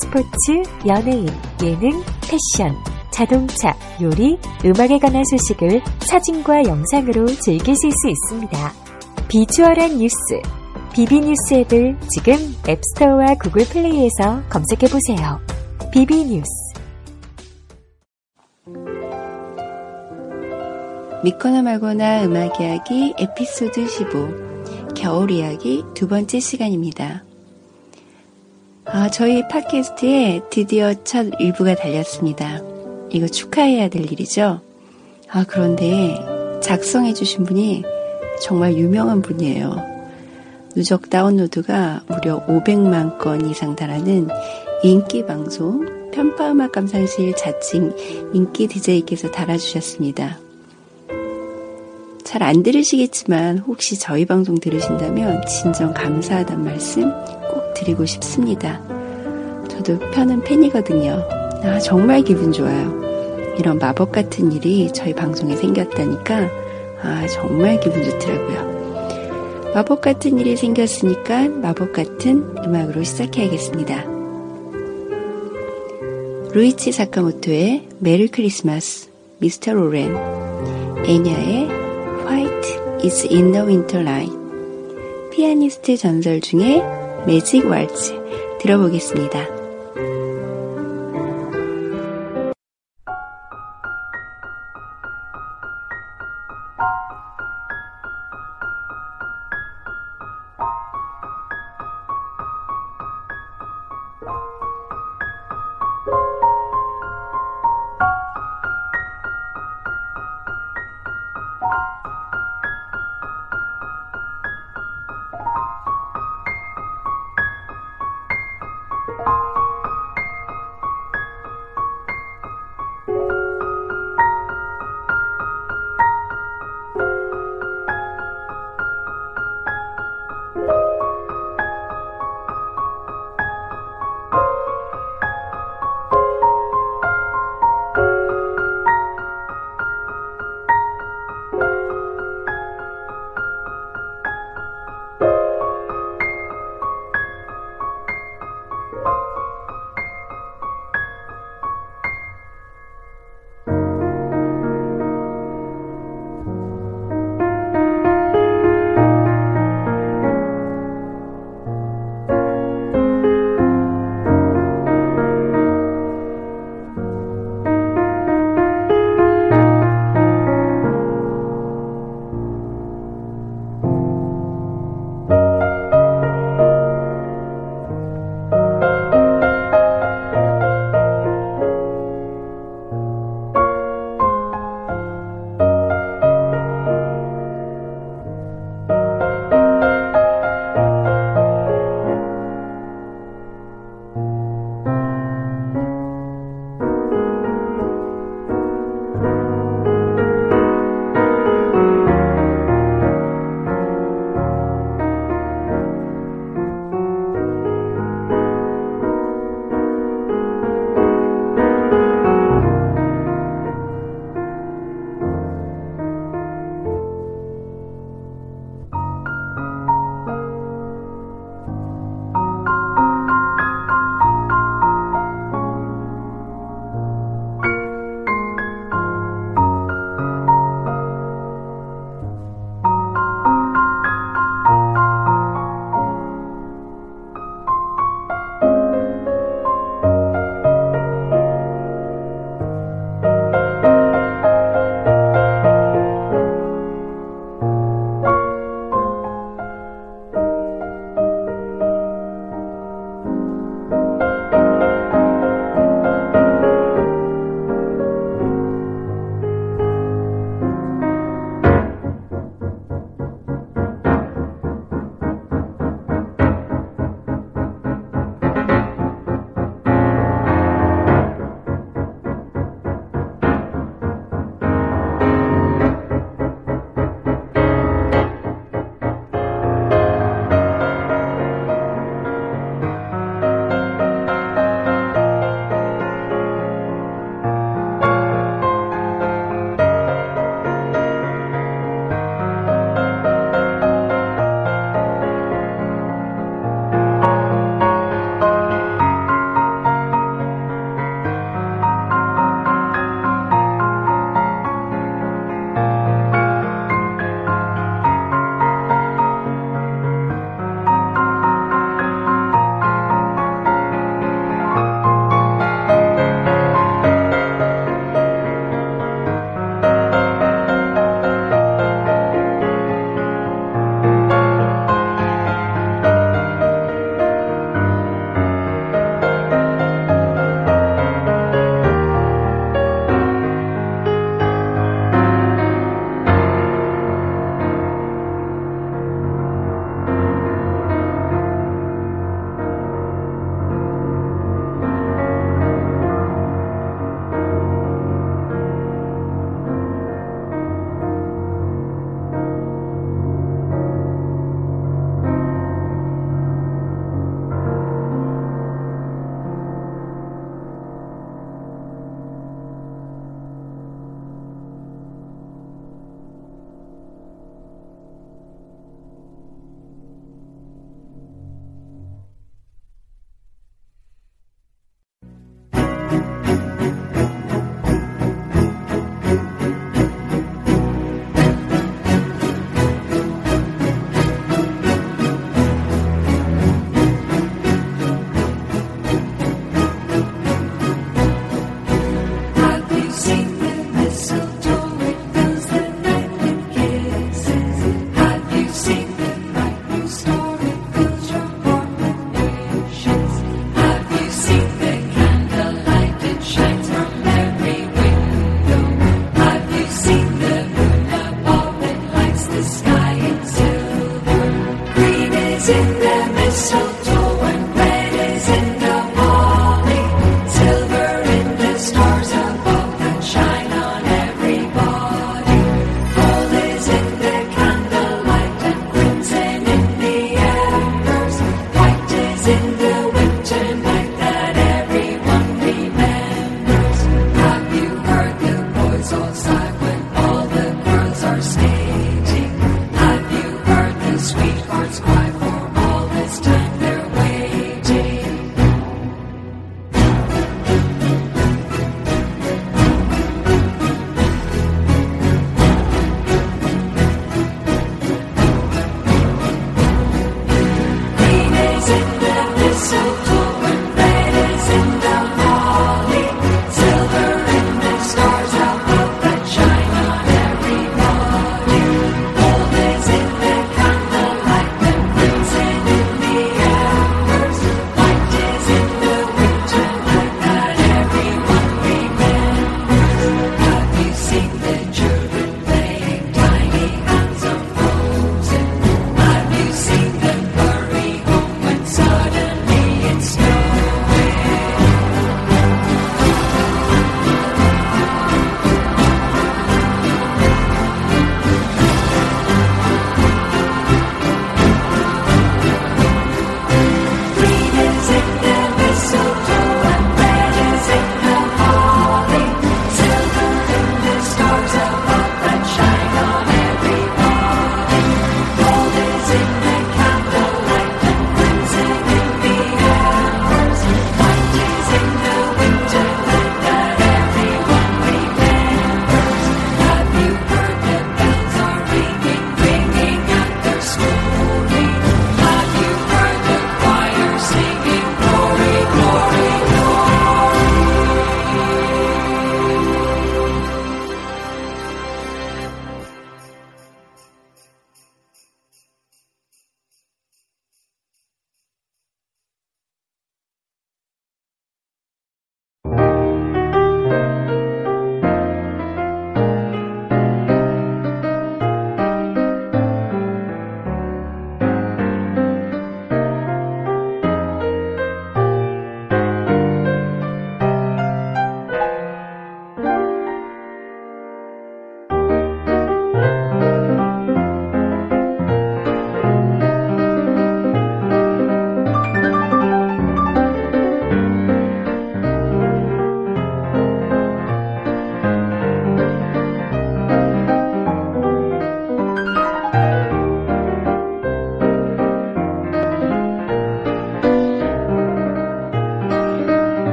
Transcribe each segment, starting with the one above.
스포츠, 연예인, 예능, 패션, 자동차, 요리, 음악에 관한 소식을 사진과 영상으로 즐기실 수 있습니다. 비주얼한 뉴스, 비비뉴스 앱을 지금 앱스토어와 구글 플레이에서 검색해보세요. 비비뉴스 믿거나 말거나 음악 이야기 에피소드 15 겨울 이야기 두 번째 시간입니다. 아, 저희 팟캐스트에 드디어 첫 일부가 달렸습니다. 이거 축하해야 될 일이죠? 아, 그런데 작성해주신 분이 정말 유명한 분이에요. 누적 다운로드가 무려 500만 건 이상 달하는 인기 방송 편파음악 감상실 자칭 인기 DJ께서 달아주셨습니다. 잘 안 들으시겠지만 혹시 저희 방송 들으신다면 진정 감사하단 말씀 꼭 드리고 싶습니다. 저도 편은 팬이거든요. 아, 정말 기분 좋아요. 이런 마법 같은 일이 저희 방송에 생겼다니까, 아, 정말 기분 좋더라고요. 마법 같은 일이 생겼으니까 마법 같은 음악으로 시작해야겠습니다. 루이치 사카모토의 메리 크리스마스, 미스터 로렌, White is in the winter line, 피아니스트 전설 중에 매직 왈츠 들어보겠습니다.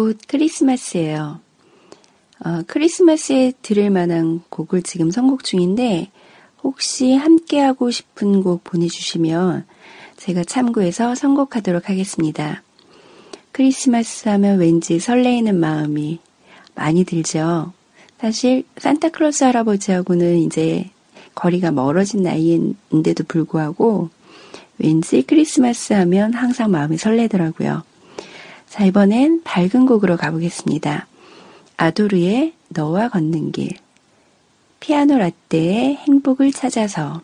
곧 크리스마스예요. 어, 크리스마스에 들을 만한 곡을 지금 선곡 중인데 혹시 함께 하고 싶은 곡 보내주시면 제가 참고해서 선곡하도록 하겠습니다. 크리스마스 하면 왠지 설레이는 마음이 많이 들죠. 사실 산타클로스 할아버지하고는 이제 거리가 멀어진 나이인데도 불구하고 왠지 크리스마스 하면 항상 마음이 설레더라고요. 자, 이번엔 밝은 곡으로 가보겠습니다. 아도르의 너와 걷는 길. 피아노 라떼의 행복을 찾아서.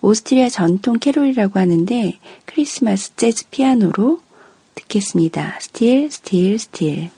오스트리아 전통 캐롤이라고 하는데 크리스마스 재즈 피아노로 듣겠습니다. Still, Still, Still.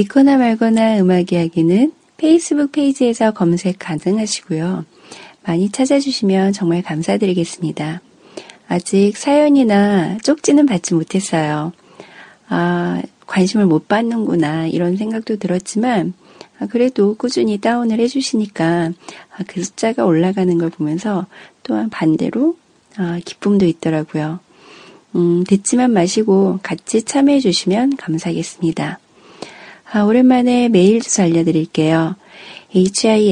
믿거나 말거나 음악 이야기는 페이스북 페이지에서 검색 가능하시고요. 많이 찾아주시면 정말 감사드리겠습니다. 아직 사연이나 쪽지는 받지 못했어요. 아, 관심을 못 받는구나, 이런 생각도 들었지만, 아, 그래도 꾸준히 다운을 해주시니까 아, 그 숫자가 올라가는 걸 보면서 또한 반대로 아, 기쁨도 있더라고요. 음, 듣지만 마시고 같이 참여해 주시면 감사하겠습니다. 아, 오랜만에 메일 주소 알려드릴게요. hilly,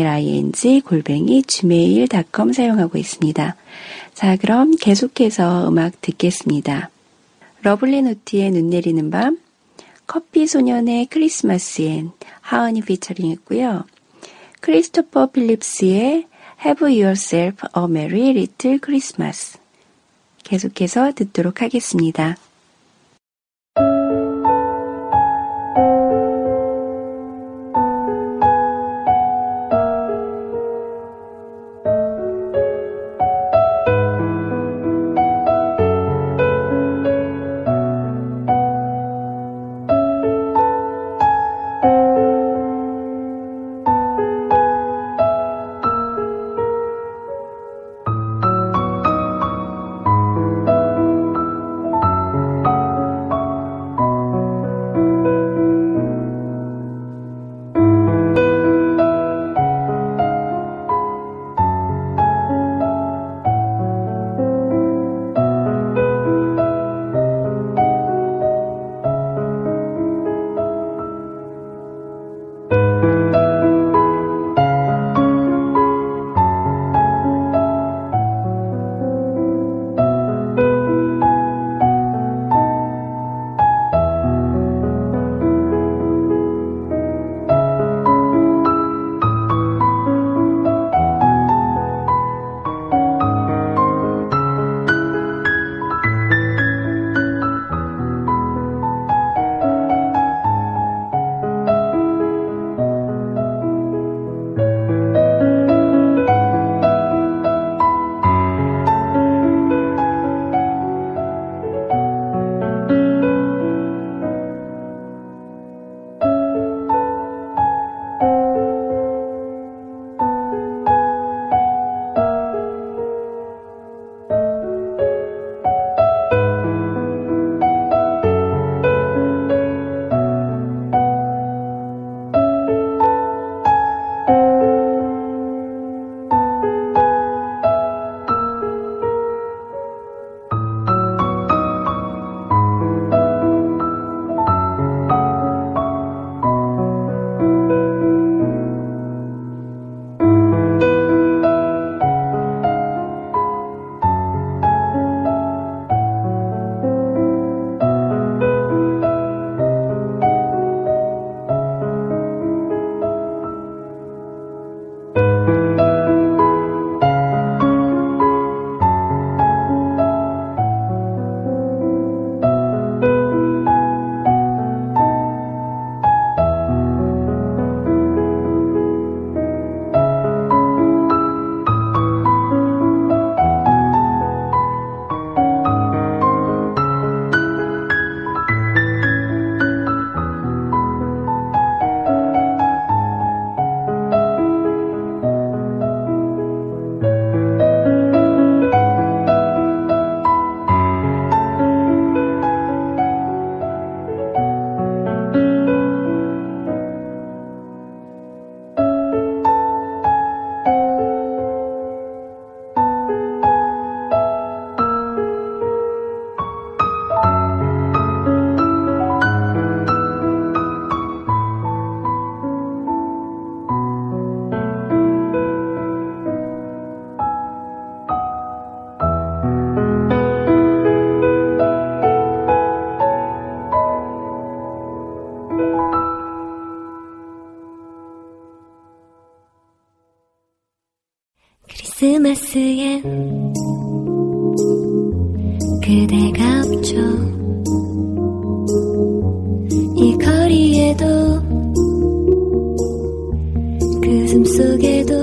healing, 골뱅이, gmail.com 사용하고 있습니다. 자, 그럼 계속해서 음악 듣겠습니다. 러블리 노티의 눈 내리는 밤, 커피 소년의 크리스마스엔 하은이 피처링 했고요. 크리스토퍼 필립스의 Have Yourself a Merry Little Christmas 계속해서 듣도록 하겠습니다. 크리 그 숨속에도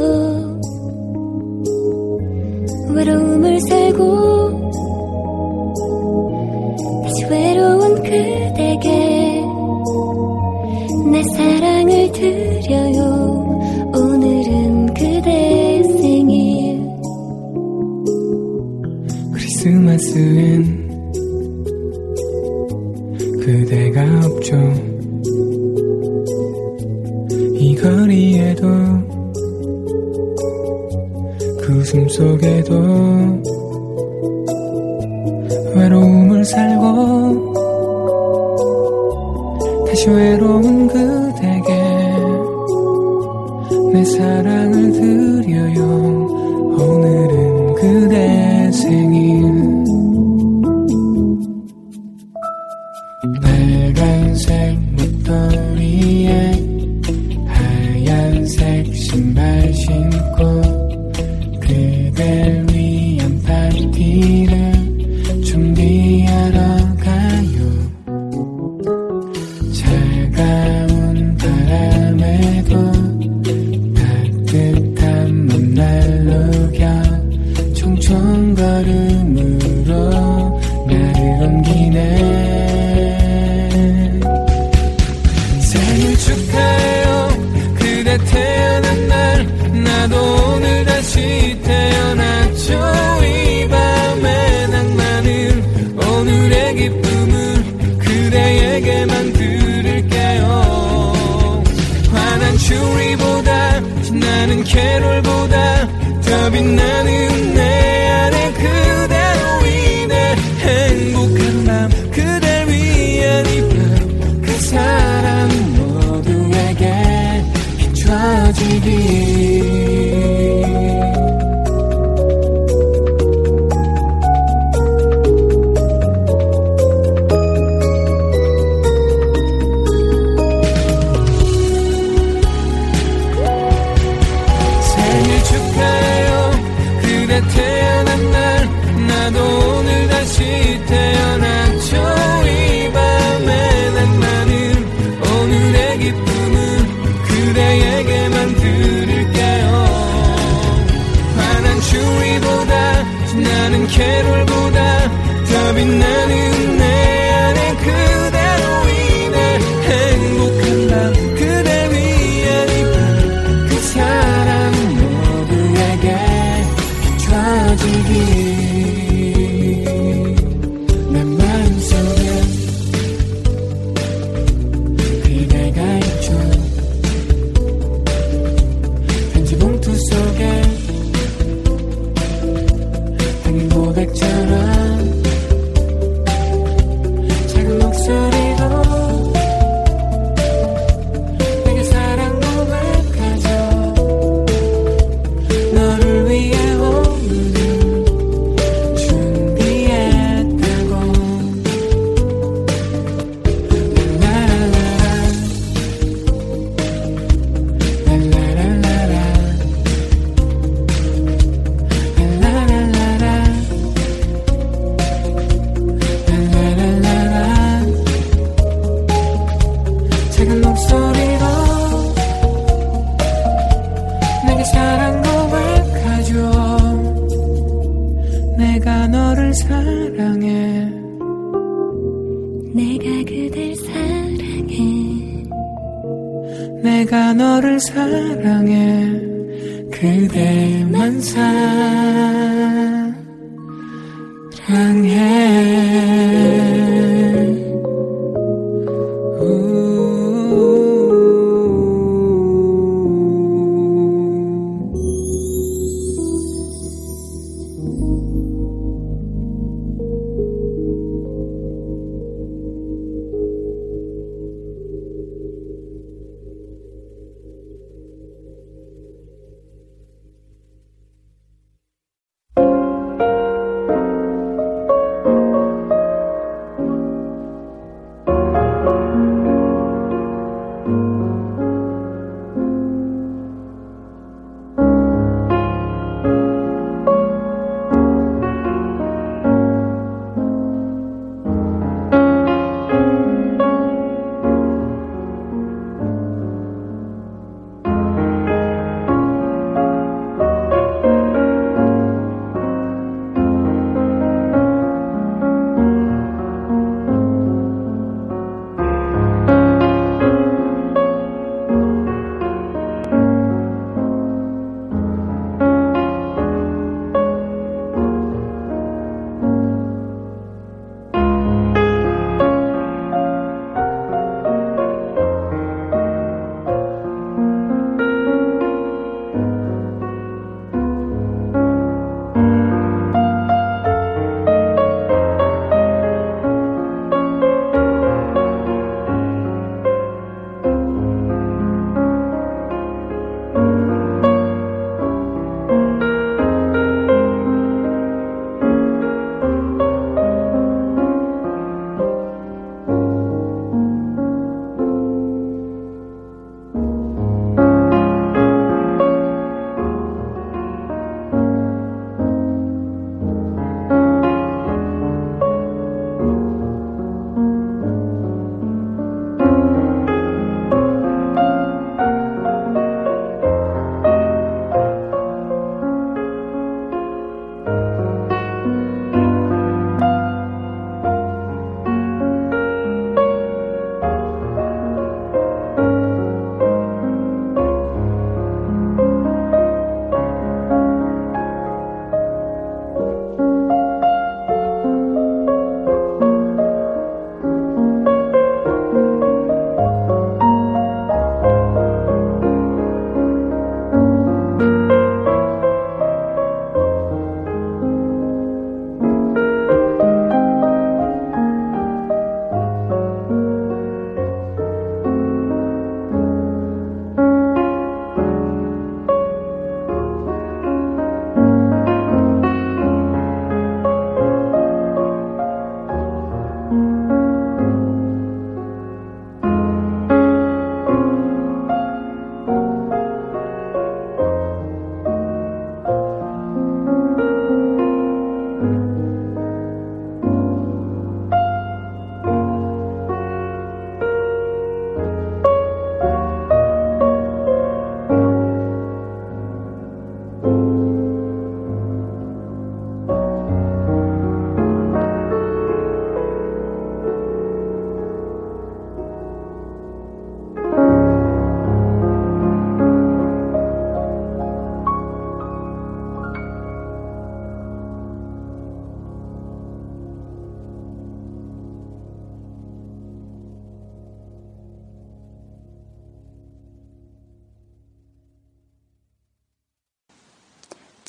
비춰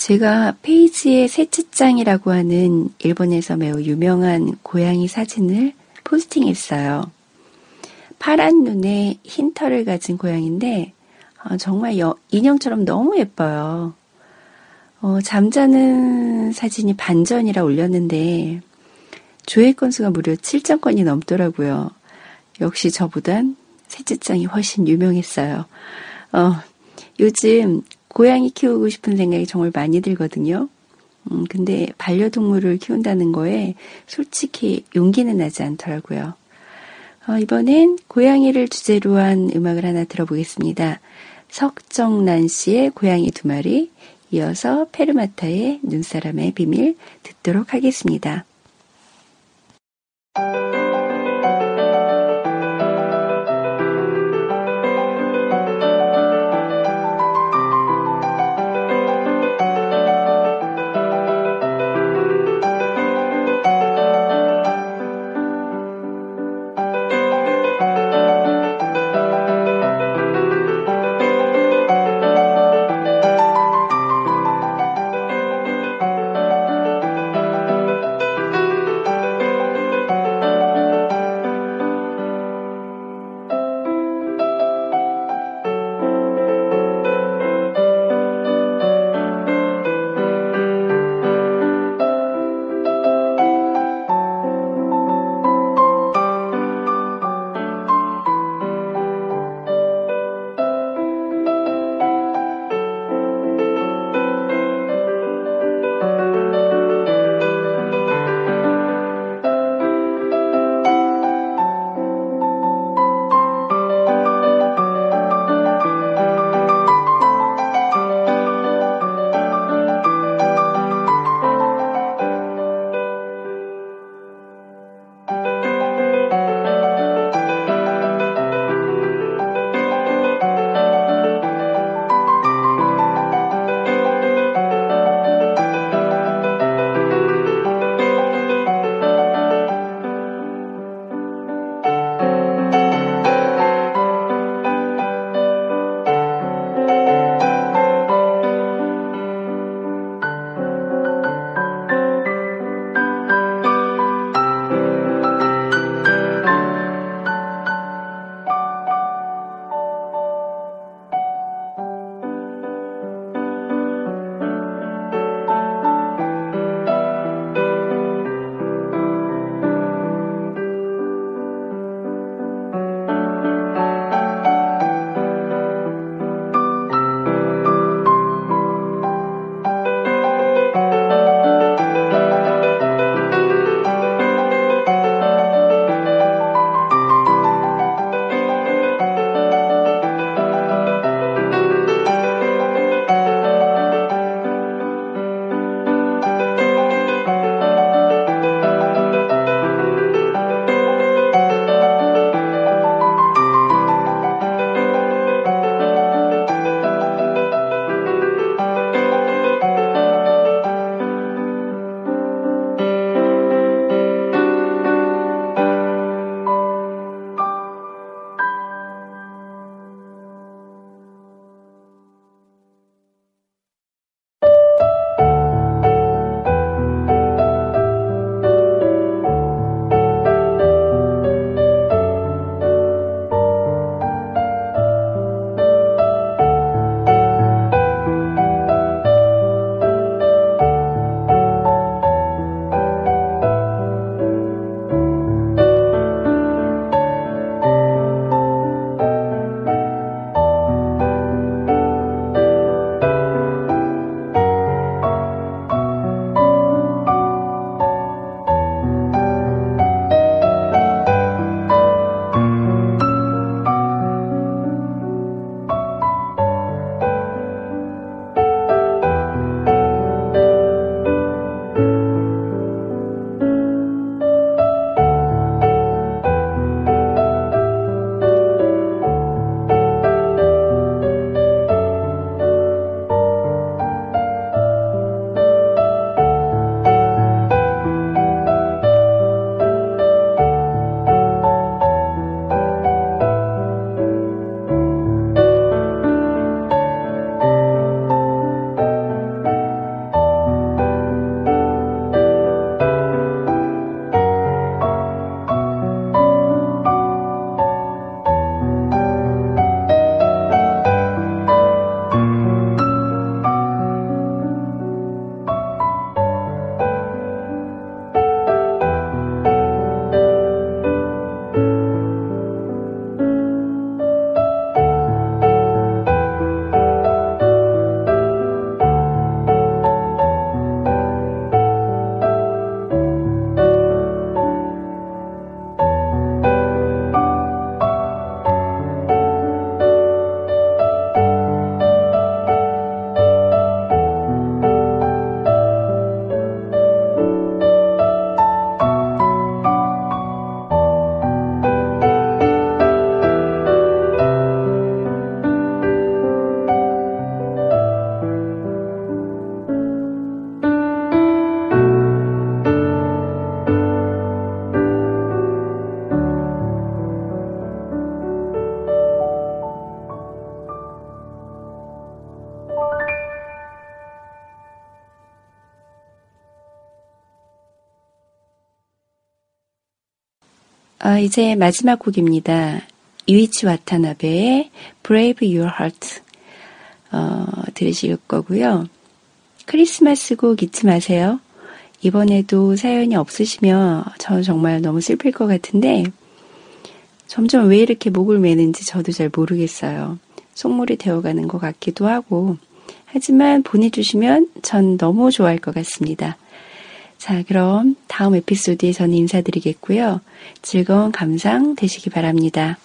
제가 페이지의 세츠짱이라고 하는 일본에서 매우 유명한 고양이 사진을 포스팅했어요. 파란 눈에 흰 털을 가진 고양인데 어, 정말 여, 인형처럼 너무 예뻐요. 어, 잠자는 사진이 반전이라 올렸는데 조회 건수가 무려 7천 건이 넘더라고요. 역시 저보단 셋째짱이 훨씬 유명했어요. 어, 요즘 고양이 키우고 싶은 생각이 정말 많이 들거든요. 음, 근데 반려동물을 키운다는 거에 솔직히 용기는 나지 않더라고요. 어, 이번엔 고양이를 주제로 한 음악을 하나 들어보겠습니다. 석정란 씨의 고양이 두 마리, 이어서 페르마타의 눈사람의 비밀 듣도록 하겠습니다. 아, 이제 마지막 곡입니다. 이위치 와타나베의 Brave Your Heart 어, 들으실 거고요. 크리스마스 곡 잊지 마세요. 이번에도 사연이 없으시면 저 정말 너무 슬플 것 같은데 점점 왜 이렇게 목을 매는지 저도 잘 모르겠어요. 속물이 되어가는 것 같기도 하고 하지만 보내주시면 전 너무 좋아할 것 같습니다. 자, 그럼 다음 에피소드에 저는 인사드리겠고요. 즐거운 감상 되시기 바랍니다.